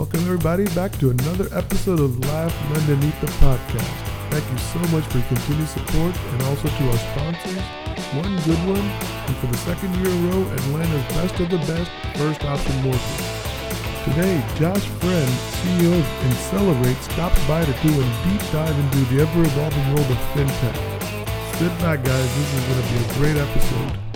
Welcome, everybody, back to another episode of Laugh London Eat the Podcast. Thank you so much for your continued support and also to our sponsors, One Good One, and for the second year in a row, Atlanta's best of the best first option mortgage. Today, Josh Friend, CEO of Accelerate, stops by to do a deep dive into the ever evolving world of fintech. Sit back, guys, this is going to be a great episode.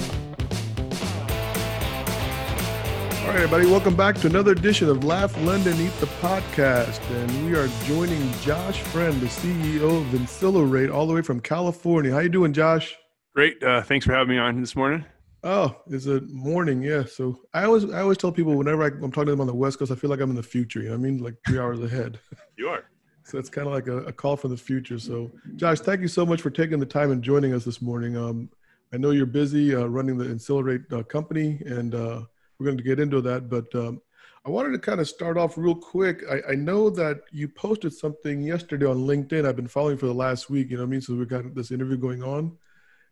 Right, everybody, welcome back to another edition of Laugh London Eat the Podcast. And we are joining Josh Friend, the CEO of Accelerate, all the way from California. How you doing, Josh? Great. Uh, thanks for having me on this morning. Oh, it's a morning, yeah. So I always I always tell people whenever I, am talking to them on the West Coast, I feel like I'm in the future. You know what I mean? Like three hours ahead. You are. So it's kind of like a, a, call for the future. So, Josh, thank you so much for taking the time and joining us this morning. Um, I know you're busy uh, running the Accelerate uh, company, and uh, we're going to get into that. But um, I wanted to kind of start off real quick. I, I, know that you posted something yesterday on LinkedIn. I've been following for the last week. You know what I mean? So we got this interview going on,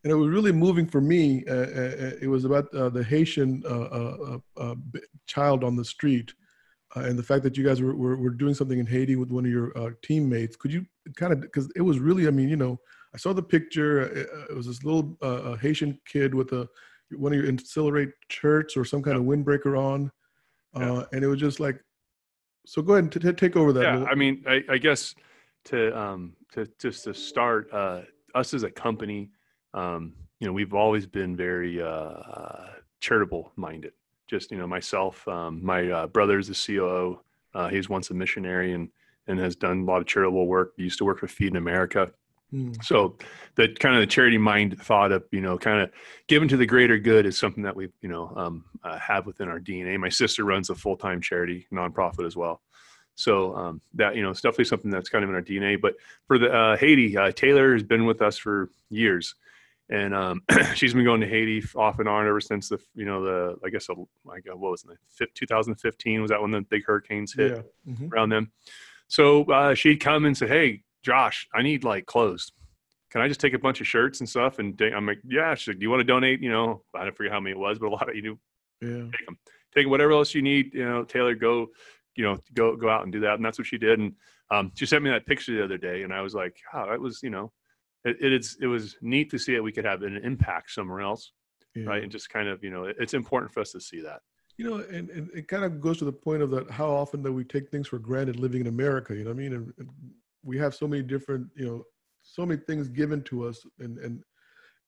and it was really moving for me. Uh, uh, it was about uh, the Haitian child on the street uh, and the fact that you guys were, were, were, doing something in Haiti with one of your uh, teammates. Could you kind of, because it was really, I mean, you know, I saw the picture. It, uh, was this little uh, Haitian kid with a one of your Accelerate shirts or some kind of windbreaker on, yeah. Uh, and it was just like. So go ahead and t- t- take over that. Yeah, little- I mean, I, I, guess to um to just to start, uh, us as a company, um, you know, we've always been very uh, charitable minded just you know myself. Um, my uh, brother is the COO. Uh, he's once a missionary and and has done a lot of charitable work. He used to work for Feeding America. Mm. So the kind of the charity mind thought of you know kind of given to the greater good is something that we you know um, uh, have within our DNA. My sister runs a full time charity nonprofit as well. So um, that you know, it's definitely something that's kind of in our DNA. But for the uh, Haiti, uh, Taylor has been with us for years, and um, she's been going to Haiti off and on ever since the you know the I guess like what was it 2015 was that when the big hurricanes hit yeah. mm-hmm. around them. So uh, she'd come and say, "Hey, Josh, I need like clothes. Can I just take a bunch of shirts and stuff?" And I'm like, "Yeah, do you want to donate? You know, I don't forget how many it was, but a lot of you do. Yeah, take them, take whatever else you need. You know, Taylor, go, you know, go go out and do that." And that's what she did. And um, she sent me that picture the other day, and I was like, "Oh, that was you know." it, it's it was neat to see that we could have an impact somewhere else, yeah. right? And just kind of you know, it, it's important for us to see that. You know, and, and it kind of goes to the point of that how often that we take things for granted living in America. You know what I mean? And, and we have so many different, you know, so many things given to us, and and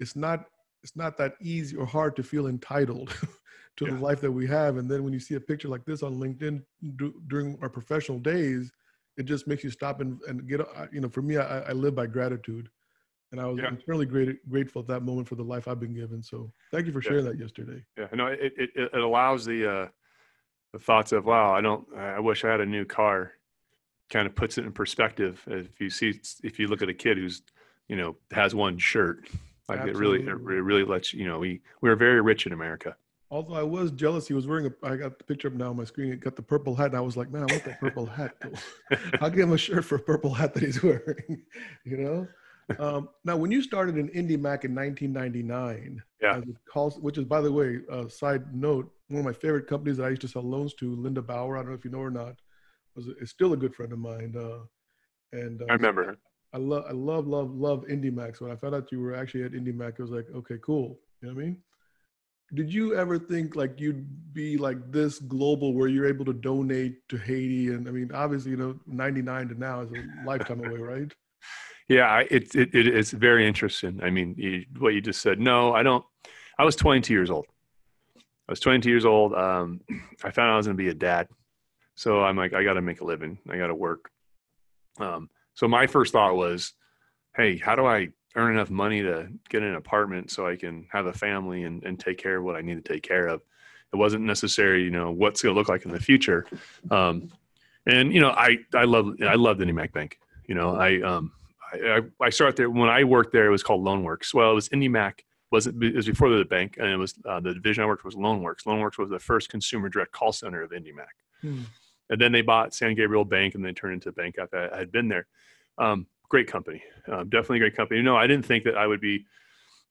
it's not it's not that easy or hard to feel entitled to yeah. the life that we have. And then when you see a picture like this on LinkedIn do, during our professional days, it just makes you stop and, and get, you know, for me, I, I live by gratitude and I was yeah. eternally great, grateful at that moment for the life I've been given. So thank you for sharing yeah. that yesterday. Yeah, no, it, it, it allows the uh, the thoughts of wow, I don't, I wish I had a new car. Kind of puts it in perspective. If you see, if you look at a kid who's, you know, has one shirt, like Absolutely. it really, it really lets you know we we are very rich in America. Although I was jealous, he was wearing a. I got the picture up now on my screen. It got the purple hat, and I was like, man, I want that purple hat. I'll give him a shirt for a purple hat that he's wearing. You know um, now, when you started in IndyMac in 1999, yeah, calls, which is, by the way, a side note, one of my favorite companies that I used to sell loans to, Linda Bauer. I don't know if you know or not. Was is still a good friend of mine. Uh, and uh, I remember her. I love, I love, love, love IndyMac. So when I found out you were actually at IndyMac, I was like, okay, cool. You know what I mean? Did you ever think like you'd be like this global where you're able to donate to Haiti? And I mean, obviously, you know, 99 to now is a lifetime away, right? Yeah, it, it, it it's very interesting. I mean, you, what you just said. No, I don't. I was 22 years old. I was 22 years old. Um, I found out I was going to be a dad, so I'm like, I got to make a living. I got to work. Um, so my first thought was, hey, how do I earn enough money to get an apartment so I can have a family and, and take care of what I need to take care of? It wasn't necessary, you know, what's going to look like in the future. Um, and you know, I I love I love the Mac Bank. You know, I um, I, I started there when I worked there. It was called LoanWorks. Well, it was IndyMac. Was it, it was before the bank, and it was uh, the division I worked was LoanWorks. LoanWorks was the first consumer direct call center of IndyMac. Hmm. And then they bought San Gabriel Bank, and they turned into a bank after I had been there. Um, great company, um, definitely a great company. No, I didn't think that I would be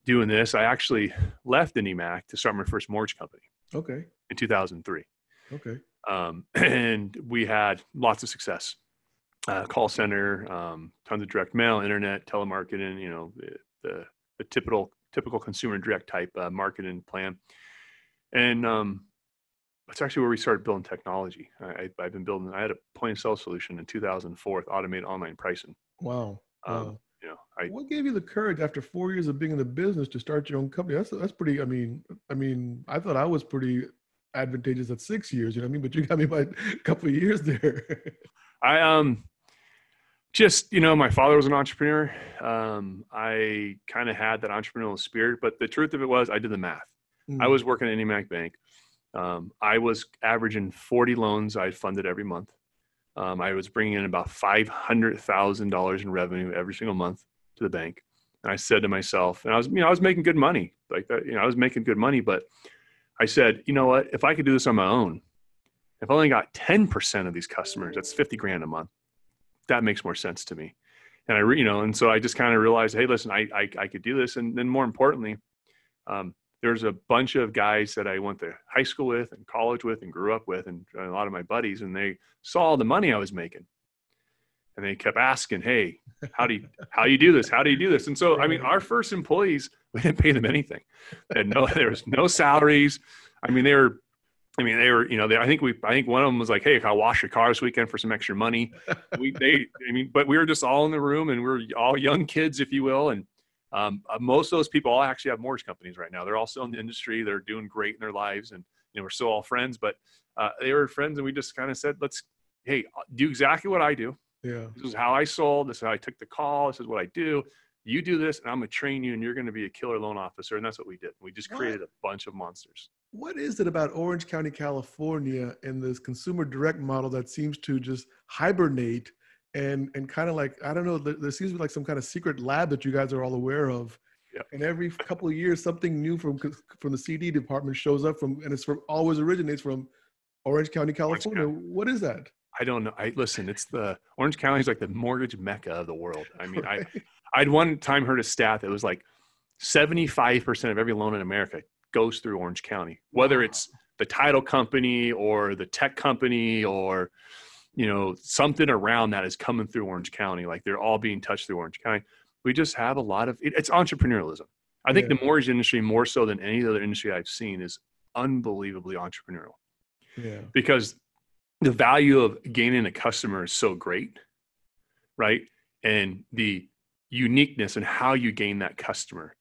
doing this. I actually left IndyMac to start my first mortgage company. Okay. In 2003. Okay. Um, and we had lots of success. Uh, call center, um, tons of direct mail, internet, telemarketing. You know, the the, the typical typical consumer direct type uh, marketing plan. And um, that's actually where we started building technology. I, have been building. I had a point of sale solution in 2004 with automated online pricing. Wow. Um, wow. You know, I, what gave you the courage after four years of being in the business to start your own company? That's that's pretty. I mean, I mean, I thought I was pretty advantageous at six years. You know what I mean? But you got me by a couple of years there. I um, just you know, my father was an entrepreneur. Um, I kind of had that entrepreneurial spirit, but the truth of it was, I did the math. Mm. I was working at IndyMac Bank. Um, I was averaging 40 loans I funded every month. Um, I was bringing in about $500,000 in revenue every single month to the bank. And I said to myself, and I was, you know, I was making good money like that. You know, I was making good money, but I said, you know what? If I could do this on my own, if I only got 10% of these customers, that's 50 grand a month. That makes more sense to me. And I, you know, and so I just kind of realized, hey, listen, I, I, I could do this. And then more importantly, um, there's a bunch of guys that I went to high school with and college with and grew up with, and a lot of my buddies, and they saw the money I was making, and they kept asking, "Hey, how do you how do you do this? How do you do this?" And so, I mean, our first employees, we didn't pay them anything, and no, there was no salaries. I mean, they were. I mean, they were, you know, they, I think we, I think one of them was like, Hey, can I wash your car this weekend for some extra money? We, they, I mean, but we were just all in the room and we are all young kids, if you will. And, um, uh, most of those people all actually have mortgage companies right now. They're all still in the industry. They're doing great in their lives, and you know we're still all friends. But uh, they were friends, and we just kind of said, "Let's, hey, uh, do exactly what I do. Yeah, this is how I sold. This is how I took the call. This is what I do. You do this, and I'm gonna train you, and you're gonna be a killer loan officer." And that's what we did. We just created a bunch of monsters. What is it about Orange County, California, and this consumer direct model that seems to just hibernate? And and kind of like I don't know, there, there, seems to be like some kind of secret lab that you guys are all aware of. Yep. And every couple of years, something new from from the CD department shows up from, and it's from always originates from Orange County, California. Orange County. What is that? I don't know. I listen. It's the Orange County is like the mortgage mecca of the world. I mean, right. I I'd one time heard a stat that was like seventy five percent of every loan in America goes through Orange County, whether wow. it's the title company or the tech company or you know, something around that is coming through Orange County. Like they're all being touched through Orange County. We just have a lot of it, it's entrepreneurialism. I think yeah. the mortgage industry, more so than any other industry I've seen, is unbelievably entrepreneurial. Yeah. Because the value of gaining a customer is so great, right? And the uniqueness and how you gain that customer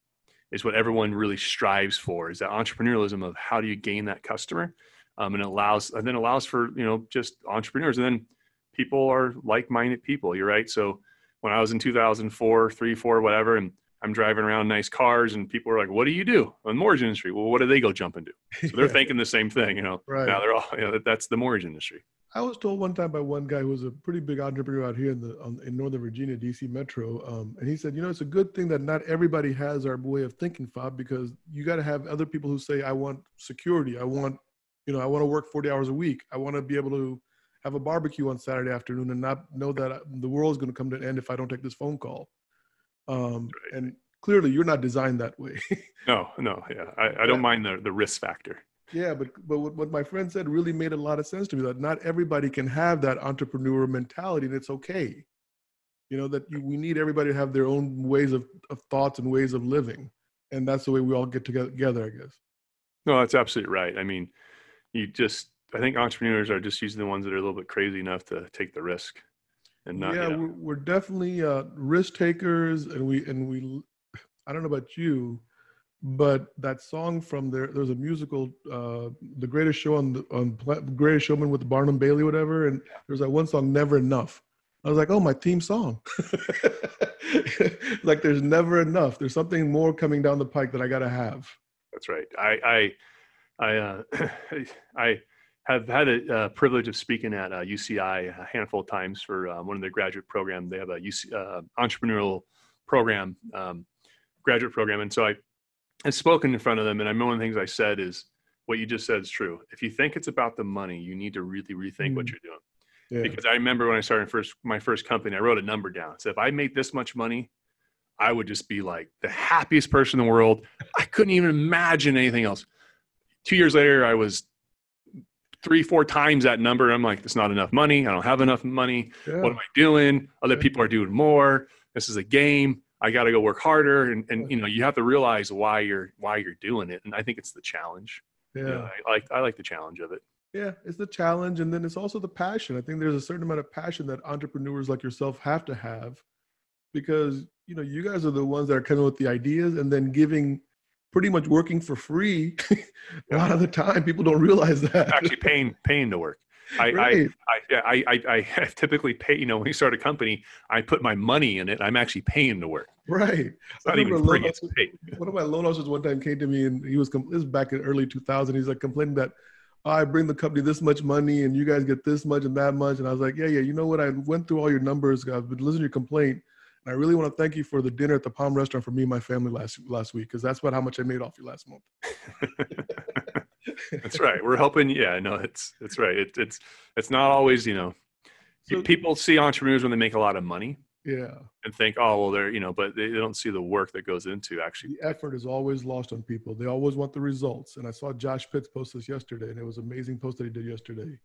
is what everyone really strives for is that entrepreneurialism of how do you gain that customer um, and it allows and then allows for you know just entrepreneurs. And then people are like-minded people you're right? So when i was in 2004 3 4 whatever and i'm driving around nice cars and people are like what do you do in the mortgage industry? Well what do they go jump into? So they're thinking the same thing you know? Right. Now they're all you know that, that's the mortgage industry. I was told one time by one guy who was a pretty big entrepreneur out here in the um, in Northern Virginia, DC Metro, um, and he said, you know, it's a good thing that not everybody has our way of thinking, Fob, because you got to have other people who say, I want security, I want you know, I want to work 40 hours a week. I want to be able to have a barbecue on Saturday afternoon and not know that the world is going to come to an end if I don't take this phone call. Um, right. And clearly, you're not designed that way. no, no, yeah, I, I don't mind the the risk factor. Yeah, but but what, what my friend said really made a lot of sense to me. That not everybody can have that entrepreneur mentality, and it's okay. You know that you, we need everybody to have their own ways of, of thoughts and ways of living, and that's the way we all get together, I guess. No, that's absolutely right. I mean, you just I think entrepreneurs are just usually the ones that are a little bit crazy enough to take the risk and not. Yeah, you know. we're, we're, definitely uh, risk takers, and we and we. I don't know about you, but that song from there, there's a musical, uh, "The Greatest Show on the on Greatest Showman" with Barnum Bailey, whatever, and there's that one song, "Never Enough." I was like, "Oh, my theme song." like, there's never enough. There's something more coming down the pike that I gotta have. That's right. I I I uh, I have had a uh, privilege of speaking at uh, UCI a handful of times for uh, one of their graduate program. They have a UC, uh, entrepreneurial program, um, graduate program, and so I have spoken in front of them. And I know one of the things I said is what you just said is true. If you think it's about the money, you need to really rethink mm. what you're doing. Yeah. Because I remember when I started first my first company, I wrote a number down. So if I made this much money, I would just be like the happiest person in the world. I couldn't even imagine anything else two years later, I was three, four times that number. I'm like, it's not enough money. I don't have enough money. Yeah. What am I doing? Other people are doing more. This is a game. I got to go work harder. And, and, you know, you have to realize why you're, why you're doing it. And I think it's the challenge. yeah. You know, I like, I like the challenge of it. Yeah, it's the challenge, and then it's also the passion. I think there's a certain amount of passion that entrepreneurs like yourself have to have, because you know you guys are the ones that are coming with the ideas and then giving, pretty much working for free. a lot of the time, people don't realize that. Actually paying, paying to work. I, I, right. I, yeah, I, I, I typically pay, you know, when you start a company, I put my money in it. I'm actually paying to work. right. It's not even free. It's paid. one of my loan officers one time came to me and he was this was back in early 2000 he's like complaining that "Oh, i bring the company this much money and you guys get this much and that much and i was like yeah yeah you know what i went through all your numbers i've been listening to your complaint and i really want to thank you for the dinner at the palm restaurant for me and my family last last week because that's about how much i made off you last month That's right. We're helping. Yeah, no, it's, it's right. It, it's, it's not always, you know, So- people see entrepreneurs when they make a lot of money yeah and think, oh, well, they're, you know, but they, they don't see the work that goes into actually. the effort is always lost on people they always want the results and i saw josh pitts post this yesterday and it was an amazing post that he did yesterday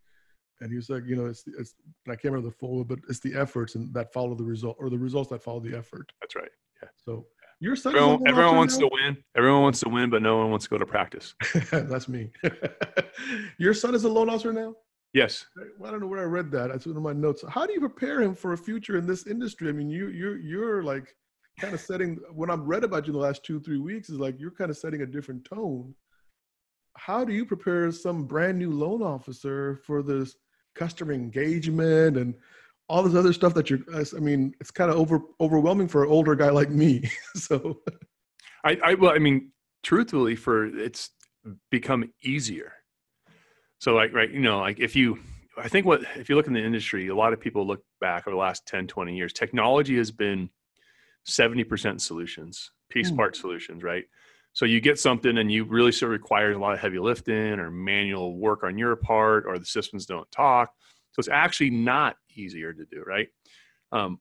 and he was like you know it's it's i can't remember the full but it's the efforts and that follow the result or the results that follow the effort That's right. Yeah. So your son is a Everyone, everyone wants now? to win. Everyone wants to win, but no one wants to go to practice. That's me. your son is a loan officer now. Yes. I don't know where I read that. That's one of my notes. How do you prepare him for a future in this industry? I mean, you you you're like kind of setting. What I've read about you in the last two three weeks is like you're kind of setting a different tone. How do you prepare some brand new loan officer for this customer engagement and all this other stuff that you're? I mean, it's kind of over overwhelming for an older guy like me. so I, I well, I mean, truthfully, for it's become easier. So like, right, you know, like if you, I think what, if you look in the industry, a lot of people look back over the last 10, 20 years, technology has been 70% solutions, piece Hmm. part solutions, right? So you get something and you really sort of requires a lot of heavy lifting or manual work on your part, or the systems don't talk. So it's actually not easier to do, right? Um,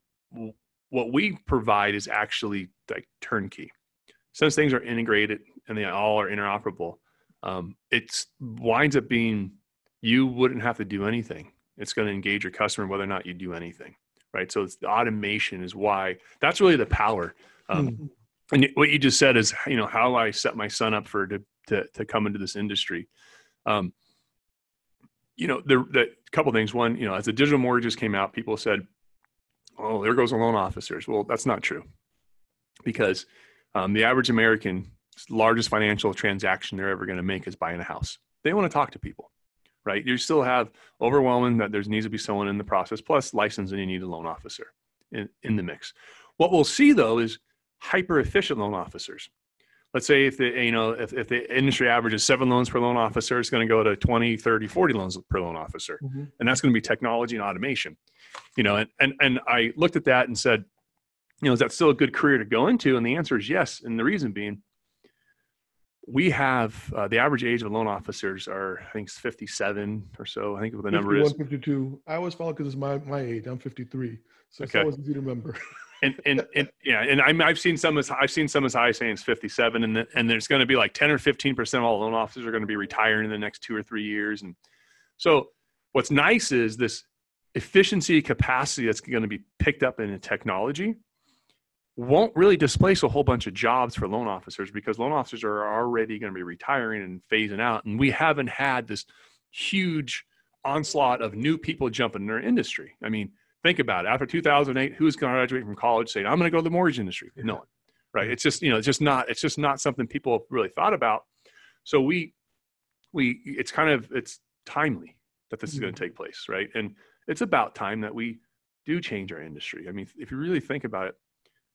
what we provide is actually like turnkey. Since things are integrated and they all are interoperable, um, it winds up being you wouldn't have to do anything. It's going to engage your customer whether or not you do anything, right? So it's the automation is why that's really the power. Um, Hmm. And what you just said is, you know, how I set my son up for to to, to come into this industry. Um, you know, the the couple things. One, you know, as the digital mortgages came out, people said, "Oh, there goes the loan officers." Well, that's not true, because um, the average American largest financial transaction they're ever going to make is buying a house. They want to talk to people, right? You still have overwhelming that there needs to be someone in the process, plus license, and you need a loan officer in, in the mix. What we'll see though is hyper efficient loan officers. Let's say if the you know if, if the industry average is seven loans per loan officer, it's going to go to 20, 30, 40 loans per loan officer Mhm. and that's going to be technology and automation you know and, and and i looked at that and said you know is that still a good career to go into and the answer is yes and the reason being we have uh, the average age of loan officers are i think it's 57 or so i think what the number is 52. I always follow because it's my, my age. I'm 53. So it's always easy to remember. and and, and yeah and I'm, i've seen some as i've seen some as high as saying it's 57 and, the, and there's going to be like 10 or 15 percent of all loan officers are going to be retiring in the next two or three years. And so what's nice is this efficiency capacity that's going to be picked up in the technology won't really displace a whole bunch of jobs for loan officers because loan officers are already going to be retiring and phasing out. And we haven't had this huge onslaught of new people jumping in our industry. I mean think about it. After 2008 who's going to graduate from college saying i'm going to go to the mortgage industry? No one right? It's just you know it's just not it's just not something people have really thought about. So we we it's kind of it's timely that this is going to take place right? And it's about time that we do change our industry. I mean if you really think about it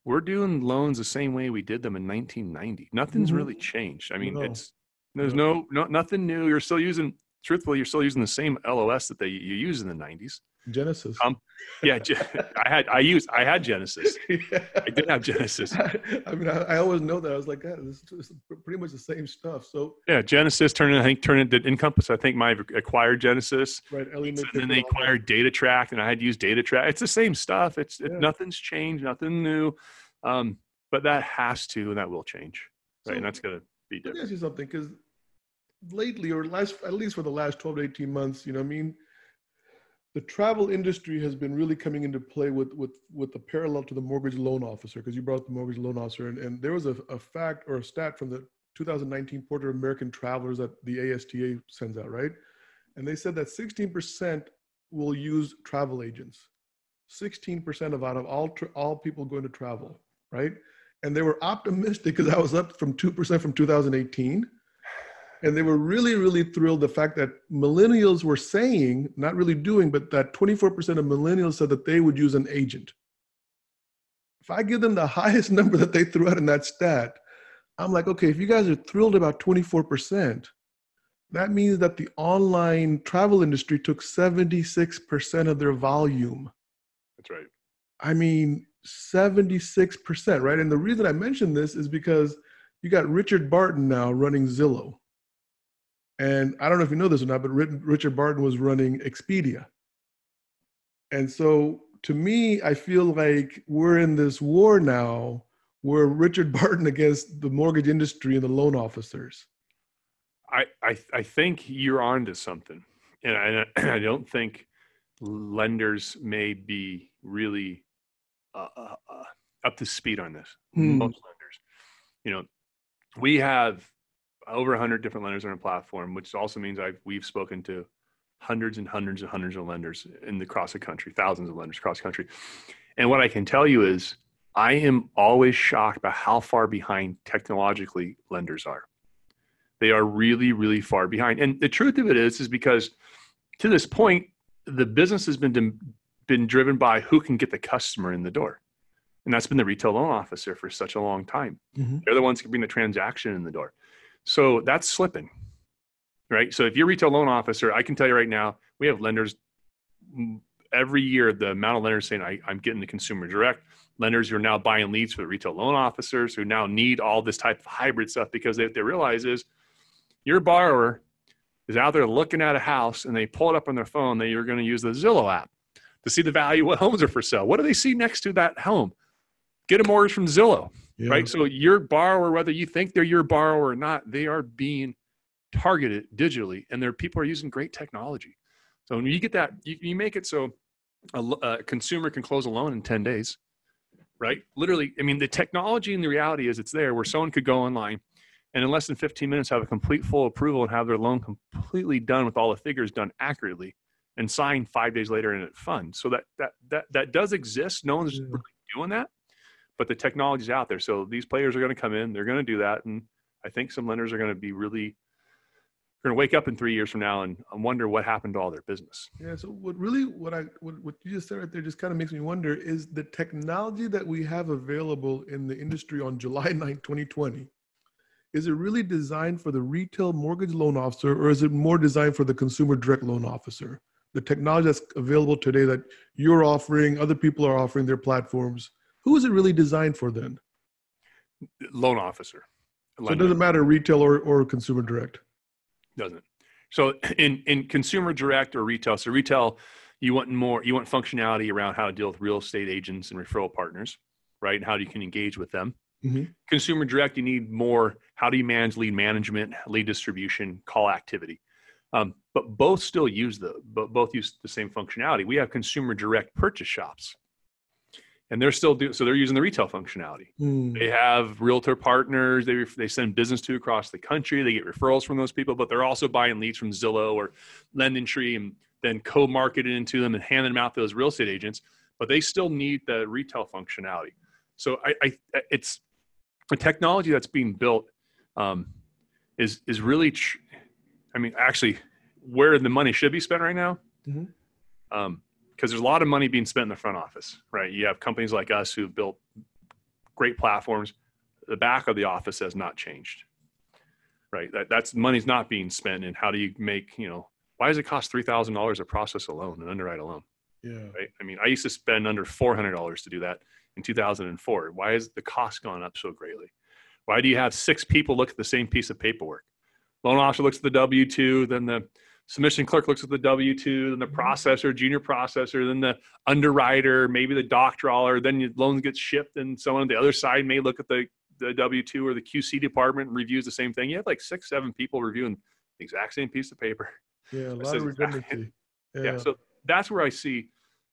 we're doing loans the same way we did them in 1990 nothing's Mhm. really changed. I mean No. it's there's no, no nothing new. You're still using truthfully you're still using the same los that they you use in the 90s Genesis. Um, yeah i had i used i had genesis. I did have genesis. I mean, I, I always know that. I was like, God, this is pretty much the same stuff. So, yeah genesis turned i think turned into encompass i think my acquired genesis. Right, and then they it acquired DataTrac and i had to use DataTrac. It's the same stuff. It's it, nothing's changed nothing new. Um, but that has to and that will change. Right and that's going to be Let me ask you something, because lately, or last at least for the last 12 to 18 months, you know, I mean, the travel industry has been really coming into play with with with the parallel to the mortgage loan officer because you brought up the mortgage loan officer and, and there was a, a fact or a stat from the 2019 Porter American Travelers that the ASTA sends out, right? And they said that 16% will use travel agents. 16% of out of all tra- all people going to travel, right? And they were optimistic because that was up from 2% from 2018 and they were really really thrilled the fact that millennials were saying not really doing but that 24% of millennials said that they would use an agent. If i give them the highest number that they threw out in that stat i'm like okay if you guys are thrilled about 24% that means that the online travel industry took 76% of their volume. That's right. I mean 76% right? And the reason i mention this is because you got richard barton now running zillow and I don't know if you know this or not, but Richard Barton was running Expedia. And so to me, I feel like we're in this war now where Richard Barton against the mortgage industry and the loan officers. I, I, I think you're on to something. And I, I don't think lenders may be really uh, uh, uh, up to speed on this. Hmm. Most lenders, you know, we have over 100 different lenders on our platform, which also means I've, we've spoken to hundreds and hundreds and hundreds of lenders in the across the country, thousands of lenders across the country. And what I can tell you is I am always shocked by how far behind technologically lenders are. They are really, really far behind. And the truth of it is, is because to this point, the business has been been driven by who can get the customer in the door. And that's been the retail loan officer for such a long time. Mm-hmm. They're the ones who bring the transaction in the door. So that's slipping, right? So if you're a retail loan officer, I can tell you right now, we have lenders mm, every year. The amount of lenders saying I, am getting the consumer direct lenders who are now buying leads for the retail loan officers who now need all this type of hybrid stuff because they, they realize is your borrower is out there looking at a house and they pull it up on their phone that you're going to use the Zillow app to see the value what homes are for sale. What do they see next to that home? Get a mortgage from Zillow yeah. right? So your borrower, whether you think they're your borrower or not, they are being targeted digitally, and their people are using great technology. So when you get that, you, you make it so a, a, consumer can close a loan in 10 days, right? Literally, I mean, the technology and the reality is it's there where someone could go online and in less than 15 minutes have a complete full approval and have their loan completely done with all the figures done accurately and signed five days later and it funds. So that that that that does exist. No one's yeah. really doing that but the technology's out there. So these players are going to come in, they're going to do that. And I think some lenders are going to be really going to wake up in three years from now and wonder what happened to all their business. Yeah. So what really, what I, what, what you just said right there just kind of makes me wonder is the technology that we have available in the industry on July 9, 2020, is it really designed for the retail mortgage loan officer or is it more designed for the consumer direct loan officer? The technology that's available today that you're offering, other people are offering their platforms, who is it really designed for then? Loan officer. So it doesn't matter retail or, or consumer direct. Doesn't. So in in consumer direct or retail, so retail, you want more, you want functionality around how to deal with real estate agents and referral partners, right? And how you can engage with them. Mm-hmm. Consumer direct, you need more. How do you manage lead management, lead distribution, call activity? Um, but both still use the, but both use the same functionality. We have consumer direct purchase shops and they're still doing so they're using the retail functionality mm. they have realtor partners they, they send business to across the country they get referrals from those people but they're also buying leads from zillow or LendingTree and then co-market it into them and handing them out to those real estate agents but they still need the retail functionality so i, I it's a technology that's being built um, is is really tr- i mean actually where the money should be spent right now mm-hmm. um, because there's a lot of money being spent in the front office, right? You have companies like us who've built great platforms. The back of the office has not changed, right? That, that's money's not being spent. And how do you make, you know, why does it cost three thousand dollars to process a loan and underwrite a loan? Yeah. Right. I mean, I used to spend under four hundred dollars to do that in 2004. Why has the cost gone up so greatly? Why do you have six people look at the same piece of paperwork? Loan officer looks at the W two, then the submission clerk looks at the W two, then the mm-hmm. processor, junior processor, then the underwriter, maybe the doc drawer, then your loans get shipped, and someone on the other side may look at the the W two or the QC department and reviews the same thing. You have like six, seven people reviewing the exact same piece of paper. Yeah, a lot of redundancy. Yeah. So that's where I see,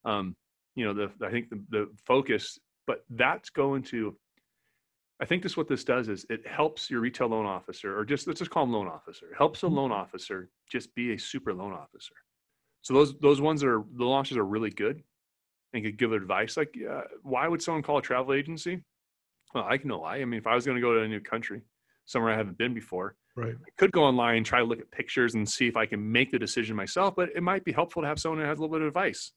um, you know, the I think the, the focus, but that's going to. I think this what this does is it helps your retail loan officer, or just let's just call him loan officer. It helps a Mhm. loan officer just be a super loan officer. So those those ones that are the launches are really good and could give advice. Like, uh, why would someone call a travel agency? Well, I can know why. I mean, if I was going to go to a new country, somewhere I haven't been before, right. I could go online and try to look at pictures and see if I can make the decision myself, but it might be helpful to have someone who has a little bit of advice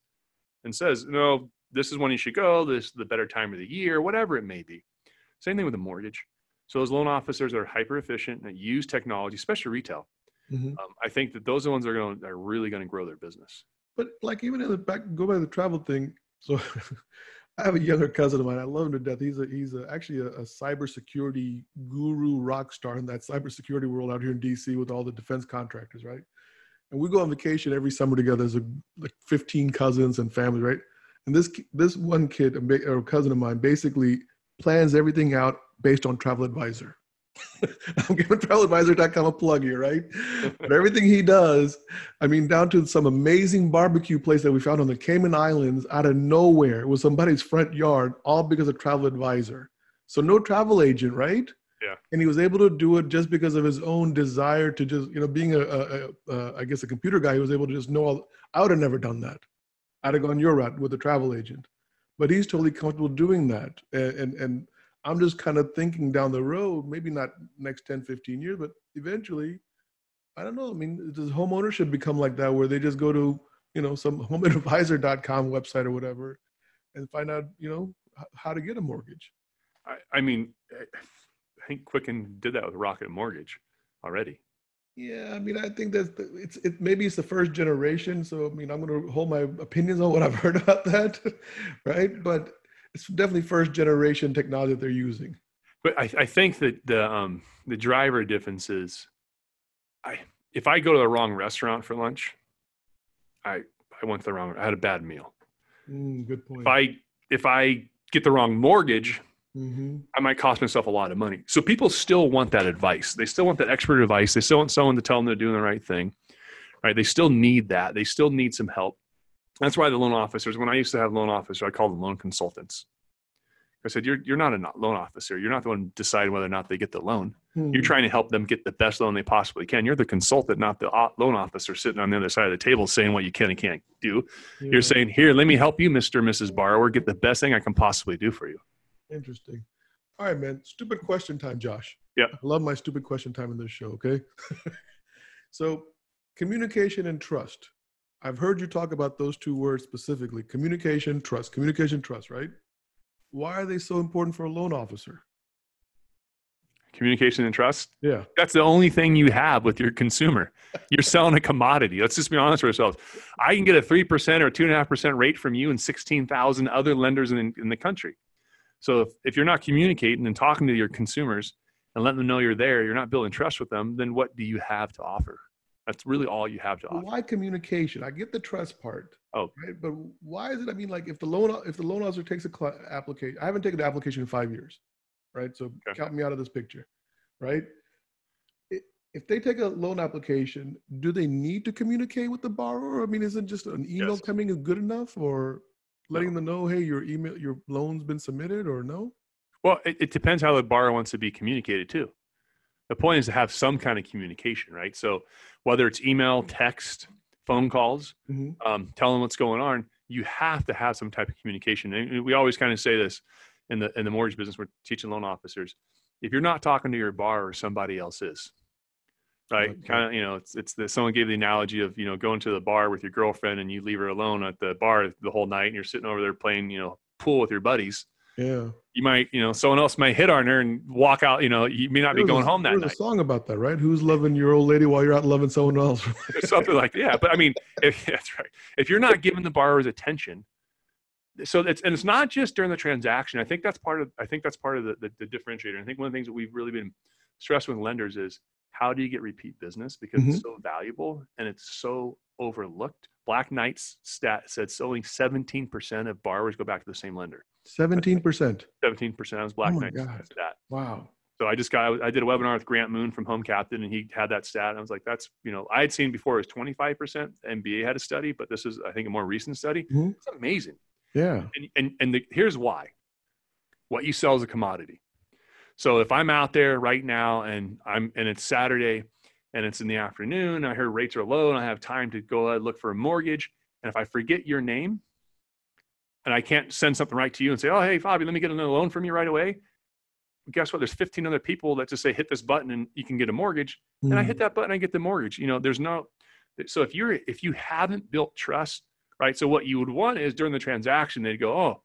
and says, no, this is when you should go, this is the better time of the year, whatever it may be. Same thing with a mortgage. So those loan officers are hyper efficient that use technology, especially retail. Mhm. Um, I think that those are the ones that are going are really going to grow their business. But like even in the back, go by the travel thing. So I have a younger cousin of mine. I love him to death. He's a he's a, actually a, a cybersecurity guru rock star in that cybersecurity world out here in DC with all the defense contractors, right? And we go on vacation every summer together as a, like 15 cousins and family, right? And this this one kid, a ba- or a cousin of mine, basically plans everything out based on Travel Advisor. I'm giving TravelAdvisor.com a plug here, right? But everything he does, I mean, down to some amazing barbecue place that we found on the Cayman Islands out of nowhere. It was somebody's front yard, all because of Travel Advisor. So no travel agent, right? Yeah. And he was able to do it just because of his own desire to just, you know, being a, a, a, a I guess, a computer guy. He was able to just know. All, I would have never done that. I'd have gone your route with a travel agent. But he's totally comfortable doing that, and and, and I'm just kind of thinking down the road, maybe not next 10, 15 years, but eventually, I don't know. I mean, does home ownership become like that where they just go to, you know, some homeadvisor.com website or whatever and find out, you know, how to get a mortgage? I, I mean, I I think Quicken did that with Rocket Mortgage already. Yeah, I mean, I think that's the, it's it maybe it's the first generation. So I mean, I'm going to hold my opinions on what I've heard about that, right? But it's definitely first generation technology that they're using. But I, I think that the um, the driver difference is, I if I go to the wrong restaurant for lunch, I I went to the wrong. I had a bad meal. Mm, good point. If I if I get the wrong mortgage, hmm I might cost myself a lot of money. So people still want that advice. They still want that expert advice. They still want someone to tell them they're doing the right thing. Right? They still need that. They still need some help. That's why the loan officers, when I used to have loan officer, I called them loan consultants. I said, you're, you're not a loan officer. You're not the one deciding whether or not they get the loan. Hmm. You're trying to help them get the best loan they possibly can. You're the consultant, not the loan officer sitting on the other side of the table saying what you can and can't do. You're Yeah, saying, here, let me help you, Mr. and Mrs. Borrower, get the best thing I can possibly do for you. Interesting. All right, man. Stupid question time, Josh. Yeah. I love my stupid question time in this show. Okay. so, communication and trust. I've heard you talk about those two words specifically communication, trust. Communication, trust, right? Why are they so important for a loan officer? Communication and trust. Yeah. That's the only thing you have with your consumer. You're selling a commodity. Let's just be honest with ourselves. I can get a 3% or 2.5% rate from you and 16,000 other lenders in, in the country. So if, if you're not communicating and talking to your consumers and letting them know you're there, you're not building trust with them, then what do you have to offer? That's really all you have to offer. why communication? I get the trust part. Oh. Right. But why is it? I mean, like if the loan if the loan officer takes a cl- application, I haven't taken the application in five years. Right. So Okay. count me out of this picture. Right. If they take a loan application, do they need to communicate with the borrower? I mean, isn't just an email Yes. coming is good enough, or letting them know, hey, your email, your loan's been submitted, or no? Well, it, it depends how the borrower wants to be communicated to. The point is to have some kind of communication, right? So whether it's email, text, phone calls, Mhm. um, tell them what's going on, you have to have some type of communication. And we always kind of say this in the in the mortgage business. We're teaching loan officers: if you're not talking to your borrower, somebody else is. Right? Okay. Kind of, you know, it's it's the someone gave the analogy of you know going to the bar with your girlfriend and you leave her alone at the bar the whole night and you're sitting over there playing you know pool with your buddies Yeah. you might, you know, someone else might hit on her and walk out. You know, you may not be There was going a- home that night. a song about that, right? Who's loving your old lady while you're out loving someone else? something like that. Yeah, but I mean, if, that's right. If you're not giving the borrowers attention, so it's and it's not just during the transaction. I think that's part of. I think that's part of the, the, the differentiator. I think one of the things that we've really been stressed with lenders is how do you get repeat business because it's so valuable and it's so overlooked. Black Knight's stat said only 17% of borrowers go back to the same lender. Seventeen percent. 17% was Black Oh Knight's God. stat. Wow. So I just got I did a webinar with Grant Moon from Home Captain, and he had that stat. And I was like, that's you know I had seen before it was 25 percent. MBA had a study, but this is I think a more recent study. Mhm. It's amazing. Yeah. And and and the, here's why. What you sell is a commodity. So if I'm out there right now and I'm and it's Saturday and it's in the afternoon, I hear rates are low and I have time to go ahead and look for a mortgage. And if I forget your name and I can't send something right to you and say, Oh, hey, Fabi, let me get another loan from you right away. Guess what? There's 15 other people that just say hit this button and you can get a mortgage. And I hit mm. that button, I get the mortgage. You know, there's no so if you're if you haven't built trust, right? So what you would want is during the transaction, they'd go, Oh,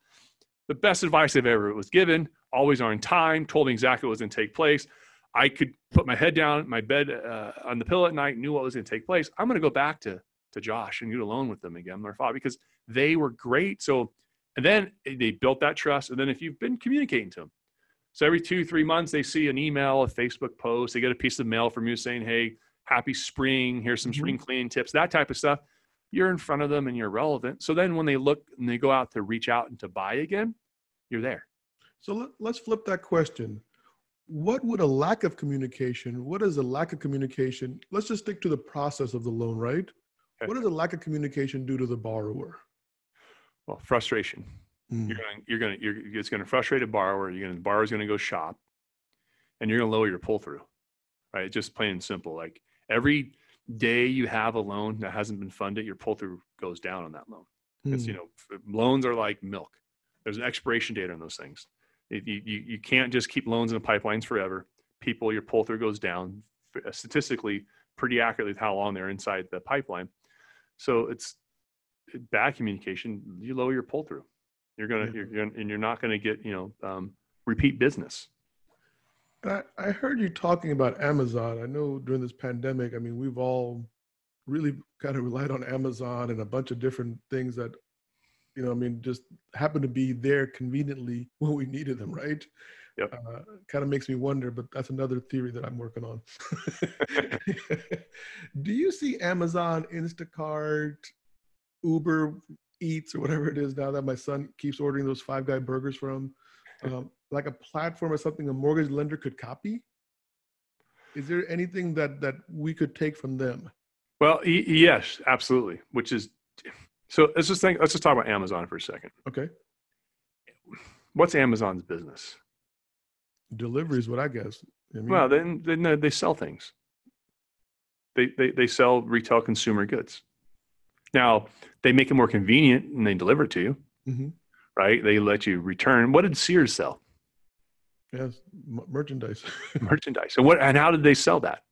the best advice I've ever was given, always on time, told me exactly what was going to take place. I could put my head down, my bed uh, on the pillow at night, knew what was going to take place. I'm going to go back to to Josh and get a loan with them again, their father, because they were great. So, and then they built that trust. And then if you've been communicating to them, so every two, three months, they see an email, a Facebook post, they get a piece of mail from you saying, Hey, happy spring. Here's some spring cleaning tips, that type of stuff. You're in front of them and you're relevant. So then when they look and they go out to reach out and to buy again, you're there. So let, let's flip that question. What would a lack of communication, what is a lack of communication? Let's just stick to the process of the loan, right? Okay. What does a lack of communication do to the borrower? Well, frustration. Mm. You're going, you're going to, you're, it's going to frustrate a borrower. You're going the borrower's going to go shop and you're going to lower your pull through, right? Just plain and simple. Like every day you have a loan that hasn't been funded, your pull through goes down on that loan. It's, Mm. you know, loans are like milk. There's an expiration date on those things. You, you, you can't just keep loans in the pipelines forever. People, your pull through goes down statistically pretty accurately with how long they're inside the pipeline. So it's bad communication. You lower your pull through. You're gonna, Yeah. you're gonna, and you're not gonna get, you know, um, repeat business. I, I heard you talking about Amazon. I know during this pandemic, I mean, we've all really kind of relied on Amazon and a bunch of different things that, you know, I mean, just happened to be there conveniently when we needed them, right? Yep. Uh, kind of makes me wonder, but that's another theory that I'm working on. Do you see Amazon, Instacart, Uber Eats, or whatever it is now that my son keeps ordering those Five Guy burgers from? um, like a platform or something a mortgage lender could copy? Is there anything that that we could take from them? Well, y- yes, absolutely. Which is, so let's just think, let's just talk about Amazon for a second. Okay, What's Amazon's business? delivery is what I guess. I mean, Well, then, then uh, they sell things. They, they, they sell retail consumer goods. Now, they make it more convenient and they deliver it to you, mhm. right? They let you return. What did Sears sell? yes, m- merchandise. Merchandise. And what and how did they sell that?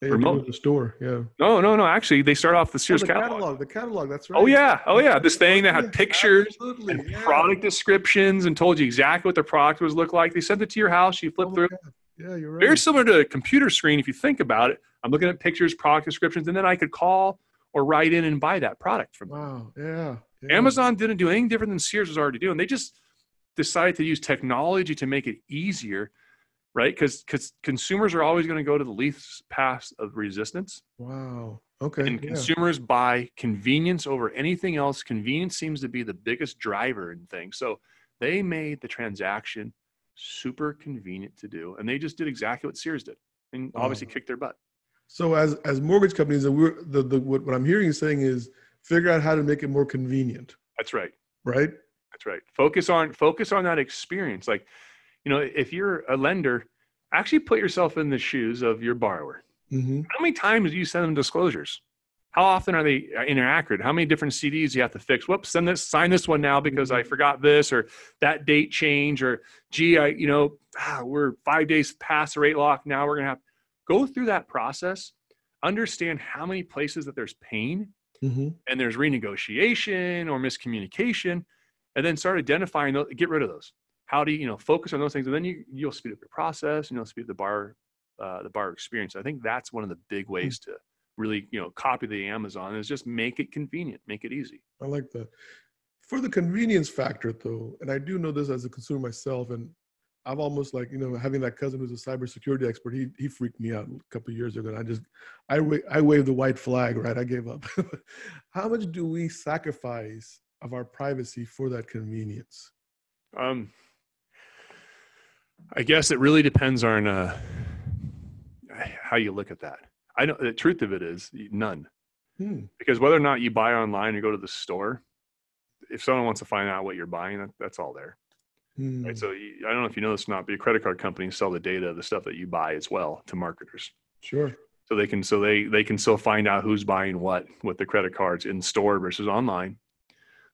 They Remote. the store. Yeah. No, no, no. Actually, they start off the Oh, Sears the catalog. catalog. The catalog. That's oh, right. Oh yeah, oh yeah. This thing that had pictures absolutely, and yeah. product descriptions and told you exactly what the product was look like. They sent it to your house. You flip Oh through. God. Yeah, you're right. Very similar to a computer screen if you think about it. I'm looking at pictures, product descriptions, and then I could call or write in and buy that product from them. Wow. Yeah. yeah. Amazon didn't do anything different than Sears was already doing. They just decided to use technology to make it easier, right? Because because consumers are always going to go to the least path of resistance, Wow. Okay. and yeah. consumers buy convenience over anything else. Convenience seems to be the biggest driver in things. So they made the transaction super convenient to do, and they just did exactly what Sears did, and obviously Wow. kicked their butt. So as as mortgage companies, we're the, the what, what I'm hearing you saying is figure out how to make it more convenient, That's right. right? That's right. Focus on focus on that experience. Like, you know, if you're a lender, actually put yourself in the shoes of your borrower. Mm-hmm. How many times do you send them disclosures? How often are they inaccurate? How many different CDs you have to fix? Whoops, send this, sign this one now because I forgot this, or that date change, or gee, I, you know, ah, we're five days past the rate lock. Now we're gonna have go through that process, understand how many places that there's pain Mm-hmm. and there's renegotiation or miscommunication and then start identifying those get rid of those how do you you know focus on those things and then you you'll speed up your process and you'll speed up the bar uh, the bar experience i think that's one of the big ways to really you know copy the amazon is just make it convenient make it easy I like that. For the convenience factor, though, and I do know this as a consumer myself, and I've almost like you know having that cousin who's a cybersecurity expert. He he freaked me out a couple of years ago, and I just I wa- I waved the white flag. Right, I gave up. How much do we sacrifice of our privacy for that convenience? um I guess it really depends on uh, how you look at that. I know the truth of it is none, Hmm. because whether or not you buy online or go to the store, if someone wants to find out what you're buying, that, that's all there. Hmm. Right. So you, I don't know if you know this or not, but your credit card companies sell the data of the stuff that you buy as well to marketers. Sure. So they can so they they can still find out who's buying what with the credit cards in store versus online.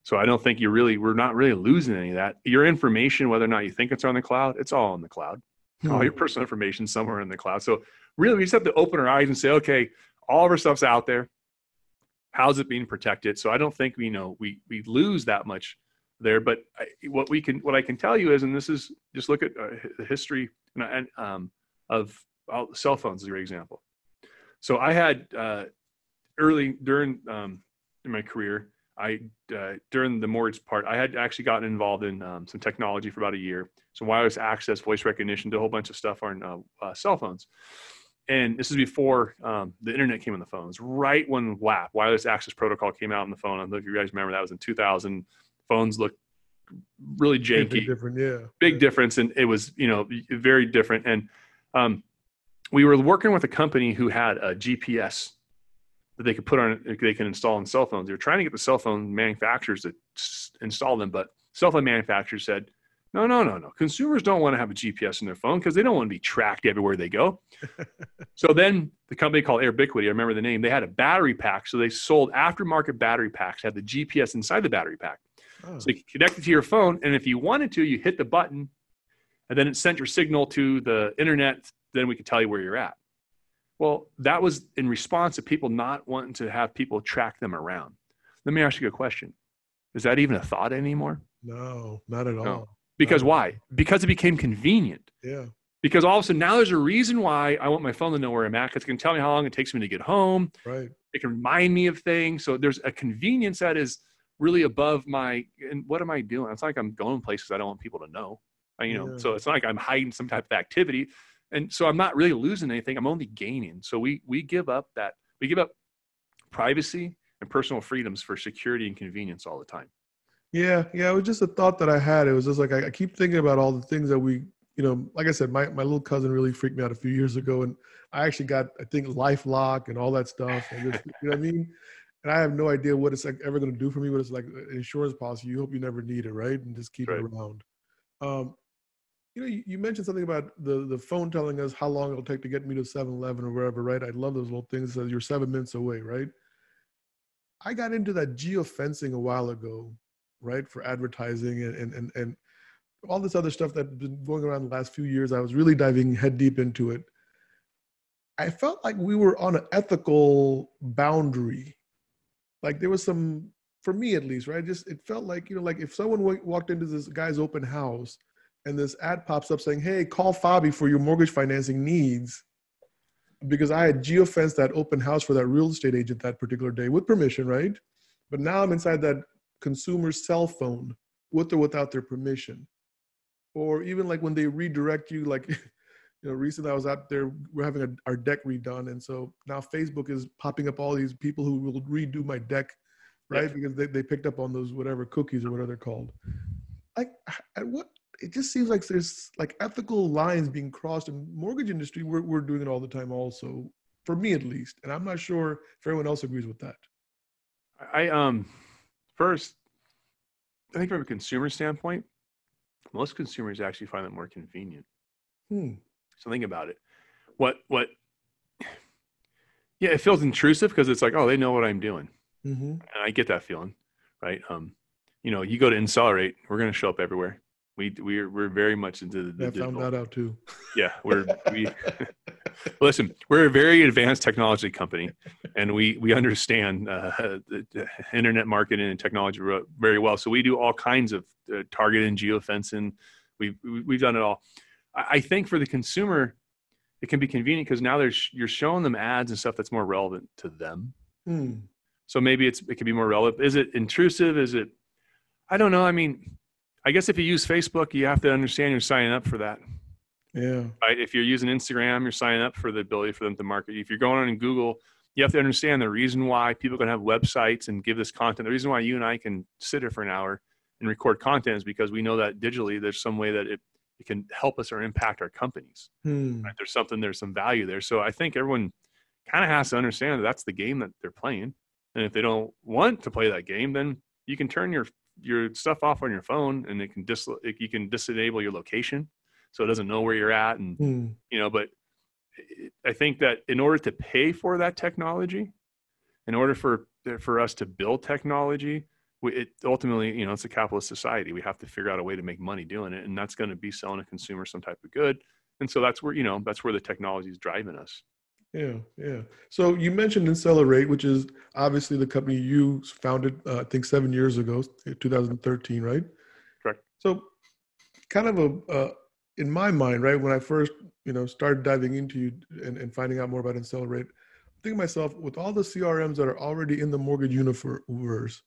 So I don't think you really we're not really losing any of that. Your information, whether or not you think it's on the cloud, it's all on the cloud. All Hmm. your personal information somewhere in the cloud. So really we just have to open our eyes and say, okay, all of our stuff's out there. How's it being protected? So I don't think we know we we lose that much there. But I, what we can what I can tell you is, and this is just look at uh, the history and, um, of well, cell phones is a great example. So I had uh, early during um, in my career, I uh, during the mortgage part, I had actually gotten involved in um, some technology for about a year, some wireless access, voice recognition, did a whole bunch of stuff on uh, uh, cell phones. And this is before um, the internet came on the phones. Right when WAP, wireless access protocol, came out on the phone. I don't know if you guys remember that was in 2000. Phones looked really Big janky different. Yeah. big difference and it was you know very different and um, we were working with a company who had a gps that they could put on they can install on cell phones they were trying to get the cell phone manufacturers to install them but cell phone manufacturers said no no no no consumers don't want to have a gps in their phone because they don't want to be tracked everywhere they go so then the company called airbiquity i remember the name they had a battery pack so they sold aftermarket battery packs had the gps inside the battery pack Oh. so you can connect it to your phone, and if you wanted to, you hit the button, and then it sent your signal to the internet. Then we could tell you where you're at. Well, that was in response to people not wanting to have people track them around. Let me ask you a question: Is that even a thought anymore? no, not at all. No. Because No. why? Because it became convenient. Yeah. Because all of a sudden now there's a reason why I want my phone to know where I'm at It's going to tell me how long it takes me to get home. Right. It can remind me of things. So there's a convenience that is really above my. And what am I doing? It's not like I'm going places I don't want people to know. I, you know, Yeah. so it's not like I'm hiding some type of activity, and so I'm not really losing anything. I'm only gaining. So we we give up that we give up privacy and personal freedoms for security and convenience all the time. Yeah, yeah. It was just a thought that I had. It was just like I, I keep thinking about all the things that we, you know, like I said, my, my little cousin really freaked me out a few years ago, and I actually got I think LifeLock and all that stuff. And just, you know what I mean? And I have no idea what it's like ever going to do for me. But it's like an insurance policy. You hope you never need it, right? And just keep Right. it around. Um, you know, you, you mentioned something about the the phone telling us how long it'll take to get me to 7-Eleven or wherever, right? I love those little things that you're seven minutes away, right? I got into that geofencing a while ago, right, for advertising and and and, and all this other stuff that's been going around the last few years. I was really diving head deep into it. I felt like we were on an ethical boundary. Like there was some, for me at least, right? Just it felt like you know, like if someone wa- walked into this guy's open house and this ad pops up saying, "Hey, call Fabi for your mortgage financing needs," because I had geofenced that open house for that real estate agent that particular day with permission, right? But now I'm inside that consumer's cell phone with or without their permission. Or even like when they redirect you, like, you know, recently I was out there, we're having a, our deck redone. And so now Facebook is popping up all these people who will redo my deck, right? Because they, they picked up on those whatever cookies or whatever they're called. Like, at what it just seems like there's like ethical lines being crossed in mortgage industry. We're, we're doing it all the time also, for me at least. And I'm not sure if everyone else agrees with that. I um first, I think from a consumer standpoint, most consumers actually find it more convenient. Hmm. So think about it. What what? Yeah, it feels intrusive because it's like, oh, they know what I'm doing, Mm-hmm. and I get that feeling, right? Um, you know, you go to Insellerate, we're going to show up everywhere. We we're we're very much into the, the I found that out too. Yeah, we're we listen. We're a very advanced technology company, and we we understand uh, the, the internet marketing and technology very well. So we do all kinds of uh, targeting, geofencing. We've we- we've done it all. I, I think for the consumer, it can be convenient because now there's you're showing them ads and stuff that's more relevant to them. Hmm. So maybe it's it could be more relevant. Is it intrusive? Is it? I don't know. I mean, I guess if you use Facebook, you have to understand you're signing up for that Yeah. right? If you're using Instagram, you're signing up for the ability for them to market. If you're going on in Google, you have to understand the reason why people can have websites and give this content. The reason why you and I can sit here for an hour and record content is because we know that digitally there's some way that it it can help us or impact our companies. Hmm. Right? There's something, there's some value there. So I think everyone kind of has to understand that that's the game that they're playing. And if they don't want to play that game, then you can turn your your stuff off on your phone and it can dis you can disable your location so it doesn't know where you're at and Hmm. you know but i think that in order to pay for that technology in order for for us to build technology we, it ultimately you know it's a capitalist society. We have to figure out a way to make money doing it and that's going to be selling a consumer some type of good. And so that's where you know that's where the technology is driving us Yeah, yeah. So you mentioned Insellerate, which is obviously the company you founded, uh, I think, seven years ago, 2013, right? Correct. So, kind of a, uh, in my mind, right, when I first, you know, started diving into you and, and finding out more about Insellerate, I'm thinking to myself, with all the CRMs that are already in the mortgage universe,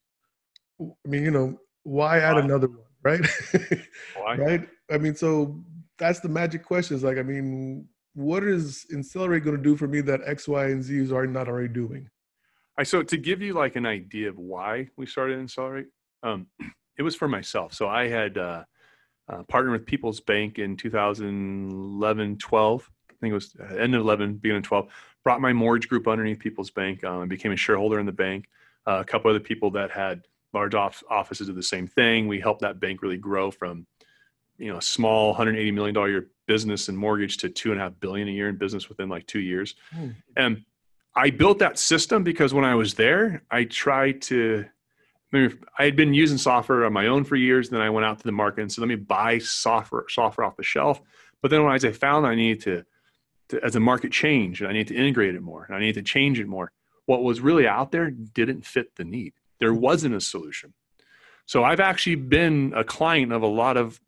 I mean, you know, why add Why? another one, right? Why? right? I mean, so that's the magic question. Is like, I mean, what is Insellerate going to do for me that X, Y, and Z is already not already doing? I so to give you like an idea of why we started Insellerate, um, it was for myself. So I had uh, uh, partnered with People's Bank in 2011, 12. I think it was uh, end of 11, beginning of 12. Brought my mortgage group underneath People's Bank um, and became a shareholder in the bank. Uh, a couple other people that had large off- offices did the same thing. We helped that bank really grow from you know a small 180 million dollar year business and mortgage to two and a half billion a year in business within like two years. Hmm. And I built that system because when I was there, I tried to. I, mean, I had been using software on my own for years. Then I went out to the market and said, "Let me buy software software off the shelf." But then, when I I found I needed to, to, as the market changed, and I needed to integrate it more, and I needed to change it more. What was really out there didn't fit the need. There wasn't a solution. So I've actually been a client of a lot of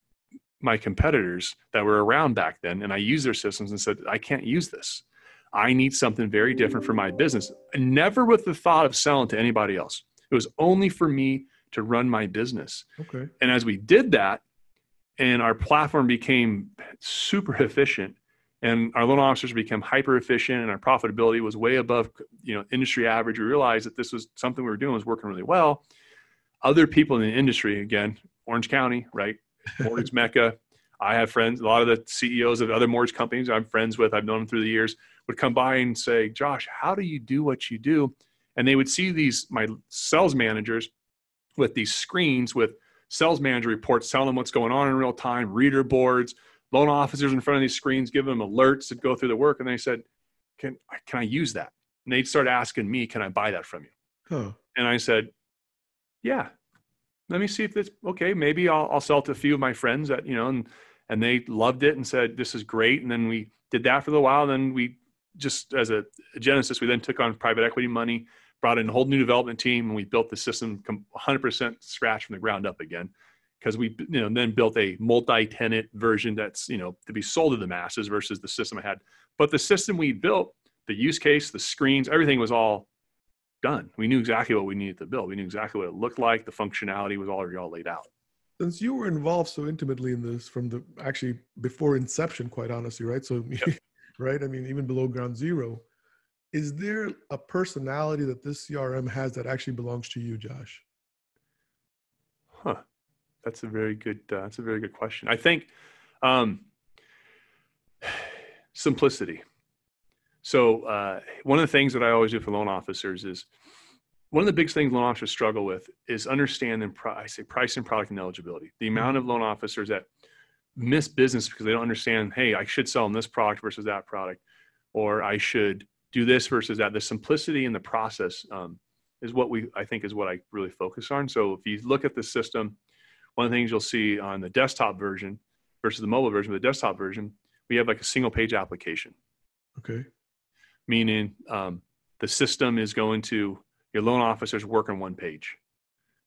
my competitors that were around back then, and I used their systems and said, "I can't use this." I need something very different for my business. And never with the thought of selling to anybody else. It was only for me to run my business. Okay. And as we did that, and our platform became super efficient, and our loan officers became hyper efficient, and our profitability was way above you know industry average, we realized that this was something we were doing was working really well. Other people in the industry, again, Orange County, right, mortgage mecca. I have friends, a lot of the CEOs of other mortgage companies I'm friends with, I've known them through the years, would come by and say, Josh, how do you do what you do? And they would see these, my sales managers with these screens with sales manager reports telling them what's going on in real time, reader boards, loan officers in front of these screens, giving them alerts that go through the work. And they said, can, can I use that? And they'd start asking me, can I buy that from you? Huh. And I said, yeah, let me see if it's okay. Maybe I'll, I'll sell it to a few of my friends that, you know, and, and they loved it and said, this is great. And then we did that for a little while. Then we just, as a, a genesis, we then took on private equity money, brought in a whole new development team and we built the system 100% scratch from the ground up again. Because we, you know, then built a multi-tenant version that's, you know, to be sold to the masses versus the system I had. But the system we built, the use case, the screens, everything was all done. We knew exactly what we needed to build. We knew exactly what it looked like. The functionality was already all laid out. Since you were involved so intimately in this from the actually before inception, quite honestly, right? So, Yep. right? I mean, even below ground zero, is there a personality that this CRM has that actually belongs to you, Josh? Huh. That's a very good. Uh, that's a very good question. I think um, simplicity. So uh, one of the things that I always do for loan officers is one of the biggest things loan officers struggle with is understanding. Pri- I say price and product and eligibility. The amount of loan officers that miss business because they don't understand. Hey, I should sell them this product versus that product, or I should do this versus that. The simplicity in the process um, is what we I think is what I really focus on. So if you look at the system, one of the things you'll see on the desktop version versus the mobile version, the desktop version, we have like a single page application, Okay. Meaning um, the system is going to your loan officers work on one page.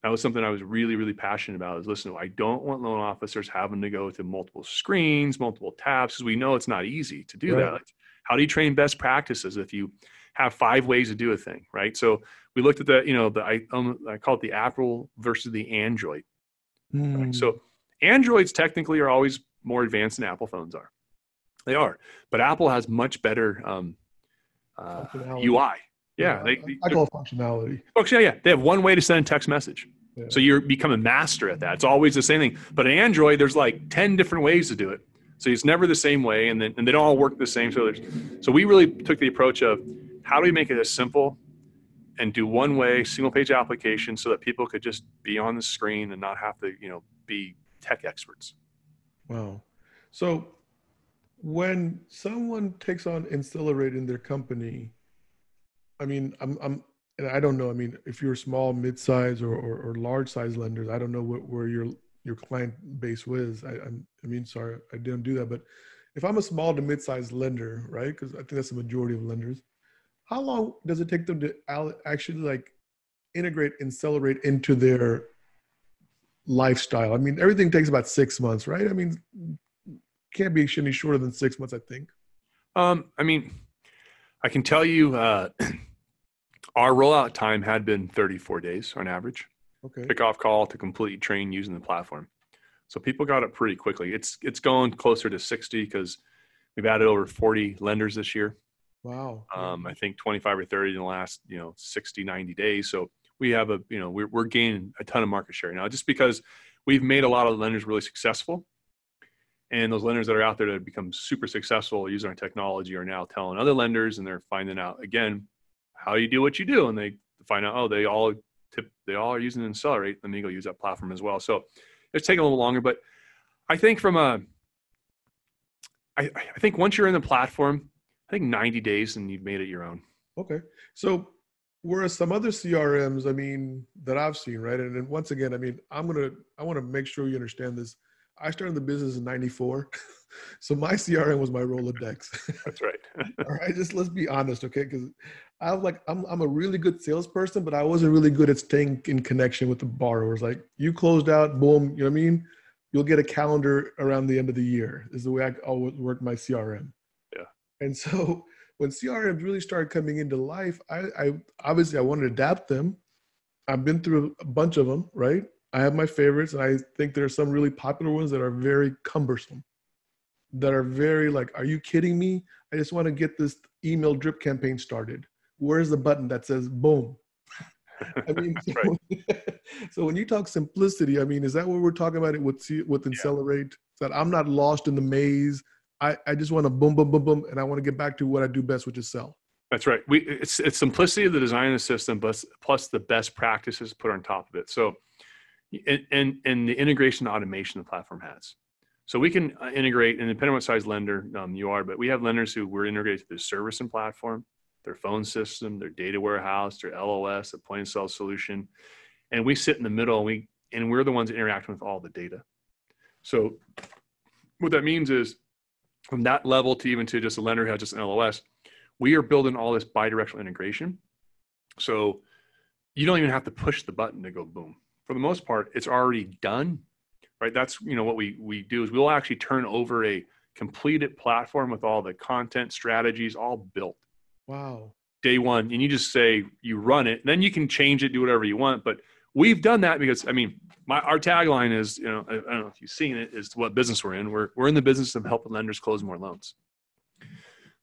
That was something I was really, really passionate about. Is listen, I don't want loan officers having to go to multiple screens, multiple tabs, because we know it's not easy to do Right. that. Like, how do you train best practices if you have five ways to do a thing, right? So we looked at the, you know, the I, um, I call it the Apple versus the Android. Hmm. Right? So Androids technically are always more advanced than Apple phones are. They are, but Apple has much better um, uh, UI. Yeah, I- they, I, call it functionality. Folks, yeah, yeah. They have one way to send a text message. Yeah. So you become a master at that. It's always the same thing. But in Android, there's like 10 different ways to do it. So it's never the same way, and then and they don't all work the same. So there's so we really took the approach of how do we make it as simple and do one way single page application so that people could just be on the screen and not have to you know be tech experts. Wow. So when someone takes on Insellerate in their company, I mean, I'm, I'm, and I don't know. I mean, if you're small, mid-size, or, or, or large-size lenders, I don't know what, where your your client base was. I, I'm, I mean, sorry, I didn't do that. But if I'm a small to mid-sized lender, right? Because I think that's the majority of lenders. How long does it take them to actually like integrate Insellerate into their lifestyle? I mean, everything takes about six months, right? I mean, can't be any shorter than six months, I think. Um, I mean, I can tell you, uh, our rollout time had been 34 days on average. Okay. Kickoff call to complete train using the platform. So people got it pretty quickly. It's it's going closer to 60 because we've added over 40 lenders this year. Wow. Um, I think 25 or 30 in the last, you know, 60, 90 days. So we have a, you know, we're, we're gaining a ton of market share now just because we've made a lot of lenders really successful and those lenders that are out there that become super successful using our technology are now telling other lenders and they're finding out again how you do what you do. And they find out oh they all tip they all are using Insellerate, let me go use that platform as well. So it's taking a little longer but i think from a I, I think once you're in the platform i think 90 days and you've made it your own. Okay. So whereas some other crms i mean that i've seen right? And, and once again i mean i'm gonna i want to make sure you understand this I started the business in '94, so my CRM was my Rolodex. That's right. All right, just let's be honest, okay? Because I was like, I'm I'm a really good salesperson, but I wasn't really good at staying in connection with the borrowers. Like, you closed out, boom, you know what I mean? You'll get a calendar around the end of the year. Is the way I always work my CRM. Yeah. And so when CRMs really started coming into life, I, I obviously I wanted to adapt them. I've been through a bunch of them, right? I have my favorites, and I think there are some really popular ones that are very cumbersome, that are very like, are you kidding me? I just want to get this email drip campaign started. Where's the button that says boom? I mean, so, so, when you talk simplicity, I mean, is that what we're talking about it with with Insellerate? Yeah. That I'm not lost in the maze. I, I just want to boom, boom, boom, boom, and I want to get back to what I do best, which is sell. That's right. We it's it's simplicity of the design of the system, but plus the best practices put on top of it. So and, and, the integration automation the platform has. So we can uh, integrate, and depending on what size lender um, you are, but we have lenders who we're integrated to their service and platform, their phone system, their data warehouse, their LOS, a point of sale solution, and we sit in the middle, and we and we're the ones interacting with all the data. So what that means is, from that level to even to just a lender who has just an LOS, we are building all this bidirectional integration. So you don't even have to push the button to go boom for the most part, it's already done, right? That's you know what we we do is we'll actually turn over a completed platform with all the content strategies all built. Wow. Day one, and you just say you run it, then you can change it, do whatever you want. But we've done that because I mean, my our tagline is you know I, I don't know if you've seen it is what business we're in. We're we're in the business of helping lenders close more loans.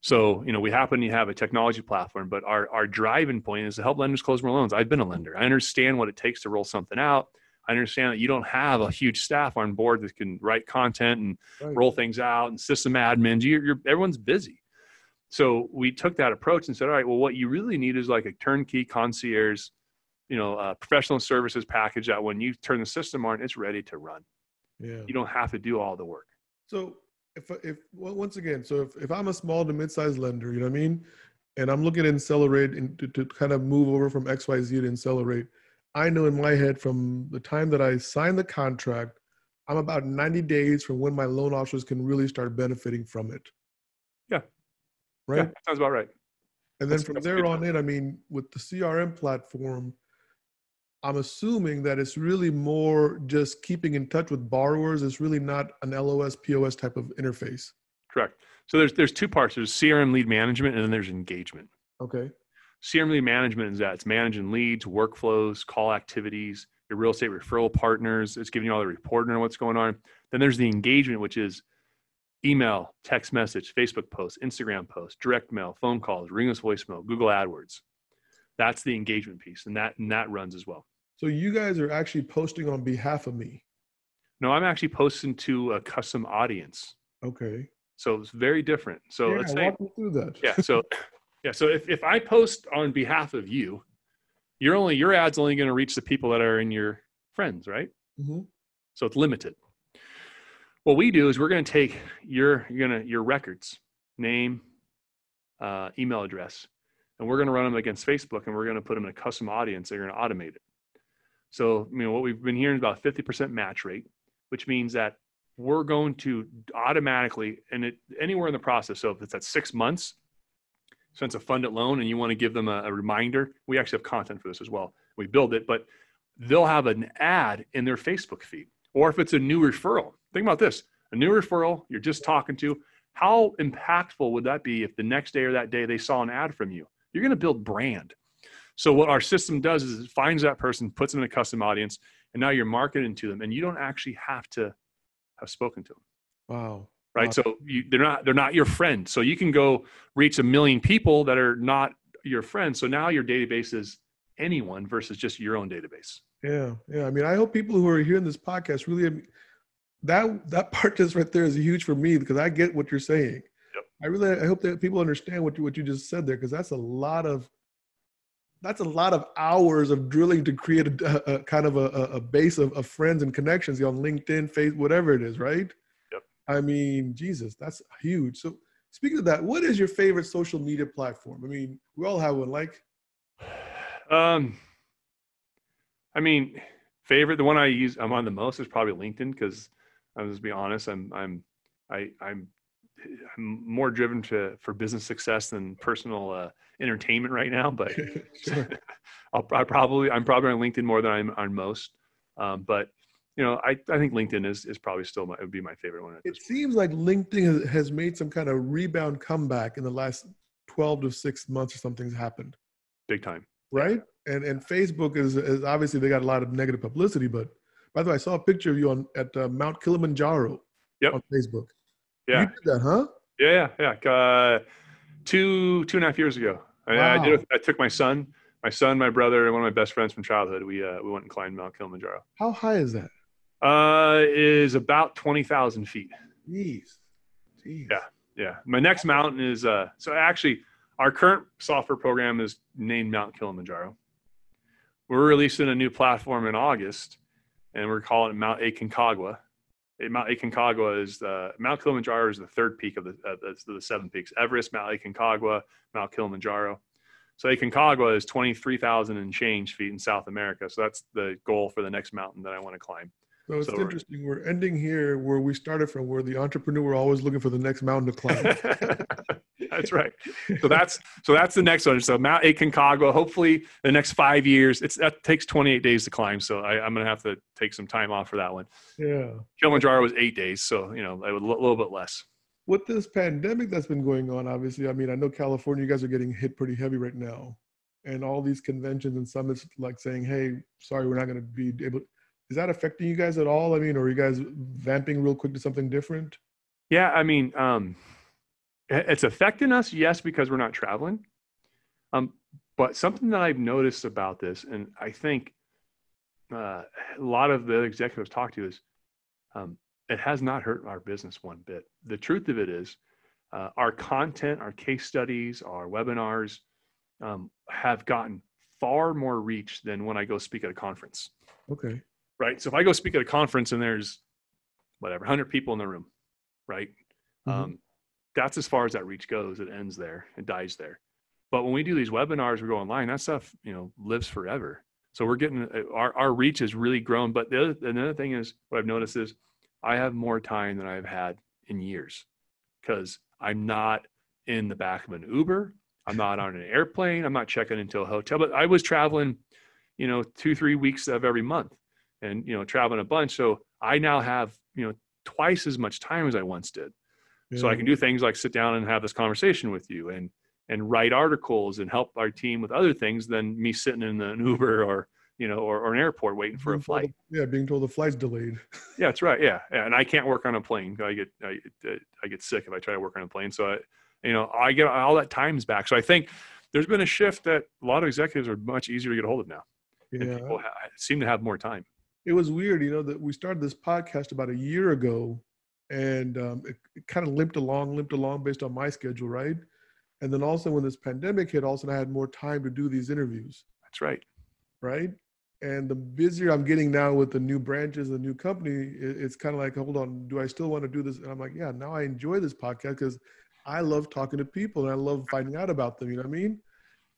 So, you know, we happen to have a technology platform, but our, our driving point is to help lenders close more loans. I've been a lender. I understand what it takes to roll something out. I understand that you don't have a huge staff on board that can write content and right. roll things out and system admins. You're, you're, everyone's busy. So we took that approach and said, all right, well, what you really need is like a turnkey concierge, you know, uh, professional services package that when you turn the system on, it's ready to run. Yeah. You don't have to do all the work. So if if well, once again, so if, if I'm a small to mid-sized lender, you know what I mean, and I'm looking at Insellerate and to, to kind of move over from XYZ to Insellerate, I know in my head from the time that I sign the contract, I'm about 90 days from when my loan officers can really start benefiting from it. Yeah. Right. Yeah, sounds about right. And then that's, from there on in, I mean, with the CRM platform, I'm assuming that it's really more just keeping in touch with borrowers. It's really not an LOS POS type of interface. Correct. So there's there's two parts. There's CRM lead management and then there's engagement. Okay. CRM lead management is that it's managing leads, workflows, call activities, your real estate referral partners. It's giving you all the reporting on what's going on. Then there's the engagement, which is email, text message, Facebook posts, Instagram posts, direct mail, phone calls, ringless voicemail, Google AdWords. That's the engagement piece, and that and that runs as well. So you guys are actually posting on behalf of me. No, I'm actually posting to a custom audience. Okay. So it's very different. So yeah, let's say, walk me through that. yeah. So, yeah. So if, if I post on behalf of you, you're only, your ad's only going to reach the people that are in your friends, right? Mm-hmm. So it's limited. What we do is we're going to take your, you're going to, your records, name, uh, email address, and we're going to run them against Facebook and we're going to put them in a custom audience. They're going to automate it. So, you know, what we've been hearing is about 50% match rate, which means that we're going to automatically, and it anywhere in the process. So if it's at six months, since a funded loan and you want to give them a, a reminder, we actually have content for this as well. We build it, but they'll have an ad in their Facebook feed. Or if it's a new referral, think about this a new referral you're just talking to, how impactful would that be if the next day or that day they saw an ad from you? You're going to build brand. So what our system does is it finds that person, puts them in a custom audience, and now you're marketing to them, and you don't actually have to have spoken to them Wow. right Wow. so you, they're not they're not your friend so you can go reach a million people that are not your friends so now your database is anyone versus just your own database Yeah, yeah. I mean, I hope people who are hearing this podcast really that that part just right there is huge for me because I get what you're saying. Yep. I really I hope that people understand what you what you just said there because that's a lot of that's a lot of hours of drilling to create a, a, a kind of a, a a base of, of friends and connections on LinkedIn, Facebook, whatever it is, right? Yep. I mean, Jesus, that's huge. So speaking of that, what is your favorite social media platform? I mean, we all have one. Like, um i mean favorite the one i use i'm on the most is probably linkedin because I'm just be honest i'm i'm i i'm i'm more driven to for business success than personal uh, entertainment right now but. I'll, I probably I'm probably on LinkedIn more than I'm on most. Um, but you know, I, I think LinkedIn is is probably still my it would be my favorite one. It seems like LinkedIn has- made some kind of rebound comeback in the last 12 to six months or something's happened, big time. right? And and Facebook is, is obviously they got a lot of negative publicity, but by the way, I saw a picture of you on at uh, Mount Kilimanjaro Yep. on Facebook. Yeah, You did that, huh? yeah, yeah, yeah. Uh, two two and a half years ago, I, I did. I took my son, my son, my brother, and one of my best friends from childhood. We uh, we went and climbed Mount Kilimanjaro. How high is that? Uh, is about twenty thousand feet. Jeez. Jeez. Yeah. Yeah. My next mountain is uh so actually our current software program is named Mount Kilimanjaro. We're releasing a new platform in August and we're calling it Mount Aconcagua. Mount Aconcagua is the Mount Kilimanjaro is the third peak of the, uh, the, the seven peaks. Everest, Mount Aconcagua, Mount Kilimanjaro. So Aconcagua is 23,000 and change feet in South America. So that's the goal for the next mountain that I want to climb. So it's So we're- interesting. We're ending here where we started from, where the entrepreneur were always looking for the next mountain to climb. that's right. So that's so that's the next one. So Mount Aconcagua. Hopefully, the next five years. It's that takes 28 days to climb. So I, I'm gonna have to take some time off for that one. yeah. Kilimanjaro was eight days, so you know a little, bit less. with this pandemic that's been going on, obviously, I mean, I know California, you guys are getting hit pretty heavy right now. And all these conventions and summits, like saying, hey, sorry, we're not going to be able. Is that affecting you guys at all? I mean, or are you guys vamping real quick to something different? Yeah, I mean, um, it's affecting us, yes, because we're not traveling. Um, but something that I've noticed about this, and I think uh, a lot of the executives talk to is, um, it has not hurt our business one bit. The truth of it is, uh, our content, our case studies, our webinars um, have gotten far more reach than when I go speak at a conference Okay. right? So if I go speak at a conference and there's whatever, 100 people in the room, right? Mhm. Um, that's as far as that reach goes. It ends there, it dies there. But when we do these webinars, we go online, that stuff, you know, lives forever. So we're getting uh, our, our reach has really grown. But the other, another thing is what I've noticed is I have more time than I've had in years because I'm not in the back of an Uber. I'm not on an airplane. I'm not checking into a hotel, but I was traveling, you know, two, three weeks of every month and, you know, traveling a bunch. So I now have, you know, twice as much time as I once did. So I can do things like sit down and have this conversation with you and, and write articles and help our team with other things than me sitting in an Uber or, you know, or, or an airport waiting for a Being told flight. yeah, being told the flight's delayed. Yeah, that's right. Yeah, yeah. And I can't work on a plane. I get I, uh, I get sick if I try to work on a plane. So I, you know, I get all that times back. So I think there's been a shift that a lot of executives are much easier to get a hold of now. and Yeah. people ha- seem to have more time. It was weird, you know, that we started this podcast about a year ago and um, it, it kind of limped along, limped along based on my schedule, right? And then also when this pandemic hit, also I had more time to do these interviews, That's right. right? And the busier I'm getting now with the new branches, the new company, it, it's kind of like, hold on, do I still want to do this? And I'm like, yeah, now I enjoy this podcast because I love talking to people and I love finding out about them. You know what I mean?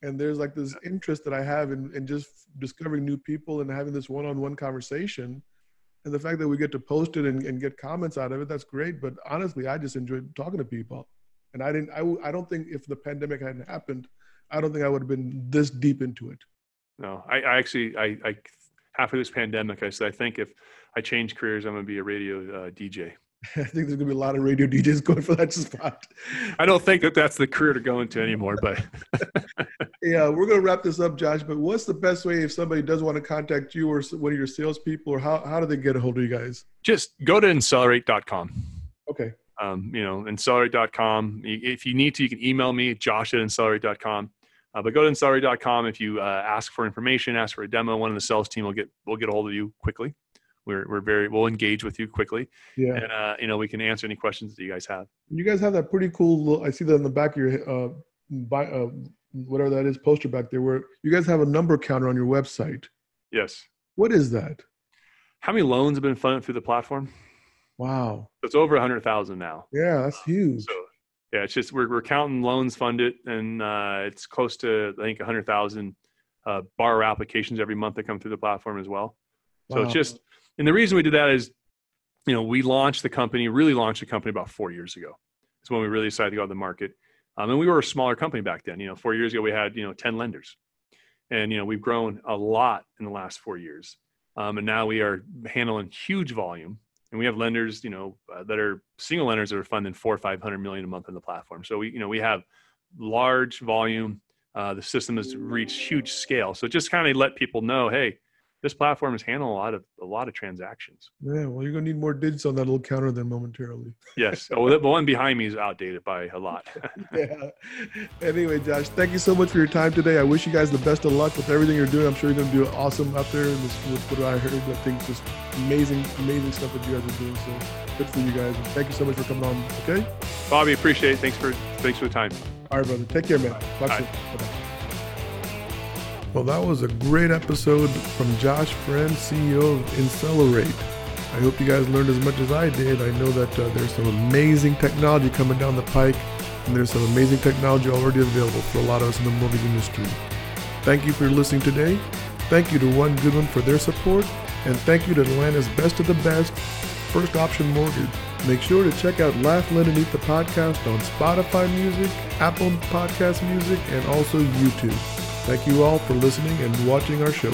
And there's like this interest that I have in, in just discovering new people and having this one-on-one conversation. And the fact that we get to post it and, and get comments out of it, that's great. But honestly, I just enjoyed talking to people. And I didn't, I, don't think if the pandemic hadn't happened, I don't think I would have been this deep into it. No, I, I actually, I, I, after this pandemic, I said, I think if I change careers, I'm going to be a radio uh, DJ. I think there's gonna be a lot of radio DJs going for that spot. I don't think that that's the career to go into anymore, but Yeah, we're gonna wrap this up, Josh. But what's the best way if somebody does want to contact you or one of your salespeople, or how, how do they get a hold of you guys? just go to insellerate.com. Okay, Um, you know, insellerate.com. If you need to, you can email me, josh at insellerate.com. Uh, but go to insellerate.com. If you uh, ask for information, ask for a demo, one of the sales team will get, will get a hold of you quickly. We're, we're very, we'll engage with you quickly. yeah. And, uh, you know, we can answer any questions that you guys have. You guys have that pretty cool. Little, I see that on the back of your uh, by, uh, whatever that is poster back there. Where you guys have a number counter on your website. Yes. What is that? How many loans have been funded through the platform? Wow. It's over a hundred thousand now. Yeah, that's huge. So yeah, it's just we're we're counting loans funded, and uh, it's close to I think a hundred thousand uh, borrower applications every month that come through the platform as well. So it's just, and the reason we did that is, you know, we launched the company, really launched the company about four years ago. It's when we really decided to go to the market, um, and we were a smaller company back then. You know, four years ago we had you know ten lenders, and you know we've grown a lot in the last four years, um, and now we are handling huge volume. And we have lenders you know uh, that are single lenders that are funding four or five hundred million a month on the platform. So we you know we have large volume. Uh, the system has reached huge scale. So just kind of let people know hey this platform is handling a lot of a lot of transactions Yeah. Well, you're gonna need more digits on that little counter then momentarily. yes oh the the one behind me is outdated by a lot yeah. Anyway, Josh, thank you so much for your time today. I wish you guys the best of luck with everything you're doing. I'm sure you're going to do awesome out there And this, with what I heard. I think just amazing, amazing stuff that you guys are doing. So good for you guys. And thank you so much for coming on. Okay. bobby appreciate it thanks for thanks for the time All right, brother. Take care, man. Talk Bye. Well, that was a great episode from Josh Friend, CEO of Insellerate. I hope you guys learned as much as I did. I know that uh, there's some amazing technology coming down the pike, and there's some amazing technology already available for a lot of us in the mortgage industry. Thank you for listening today. Thank you to One Goodman for their support, and thank you to Atlanta's Best of the Best, First Option Mortgage. Make sure to check out Laugh Lend and Eat the podcast on Spotify Music, Apple Podcast Music, and also YouTube. Thank you all for listening and watching our show.